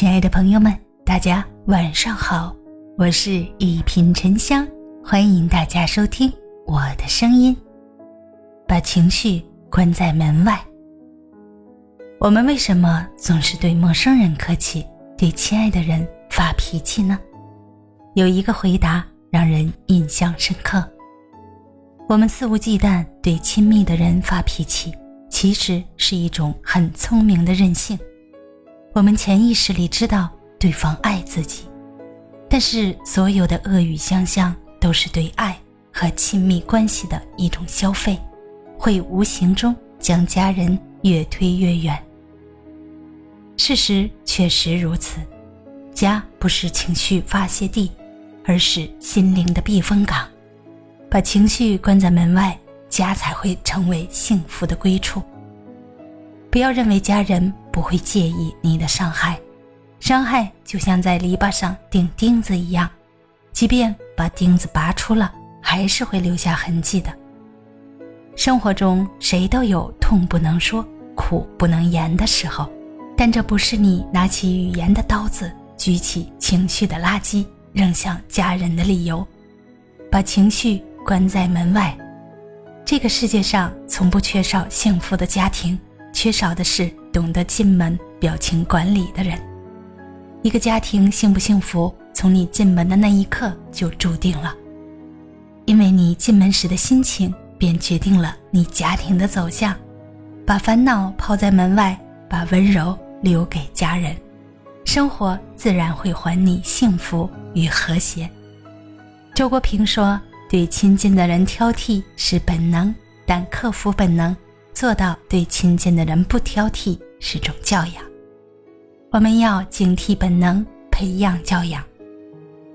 亲爱的朋友们，大家晚上好，我是一品沉香，欢迎大家收听我的声音。把情绪关在门外。我们为什么总是对陌生人客气，对亲爱的人发脾气呢？有一个回答让人印象深刻。我们肆无忌惮对亲密的人发脾气，其实是一种很聪明的任性。我们潜意识里知道对方爱自己，但是所有的恶语相向都是对爱和亲密关系的一种消费，会无形中将家人越推越远。事实确实如此，家不是情绪发泄地，而是心灵的避风港。把情绪关在门外，家才会成为幸福的归处。不要认为家人不会介意你的伤害，伤害就像在篱笆上钉钉子一样，即便把钉子拔出了，还是会留下痕迹的。生活中谁都有痛不能说、苦不能言的时候，但这不是你拿起语言的刀子、举起情绪的垃圾扔向家人的理由。把情绪。关在门外，这个世界上从不缺少幸福的家庭，缺少的是懂得进门表情管理的人。一个家庭幸不幸福，从你进门的那一刻就注定了，因为你进门时的心情，便决定了你家庭的走向。把烦恼抛在门外，把温柔留给家人，生活自然会还你幸福与和谐。周国平说。对亲近的人挑剔是本能，但克服本能，做到对亲近的人不挑剔是种教养。我们要警惕本能，培养教养。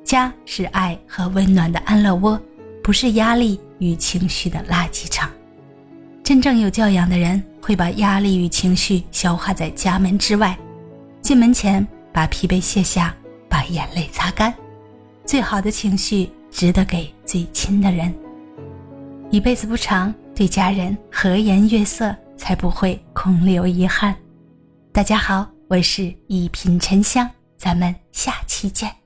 家是爱和温暖的安乐窝，不是压力与情绪的垃圾场。真正有教养的人会把压力与情绪消化在家门之外，进门前把疲惫卸下，把眼泪擦干。最好的情绪。值得给最亲的人。一辈子不长，对家人和颜悦色，才不会空留遗憾。大家好，我是一品沉香，咱们下期见。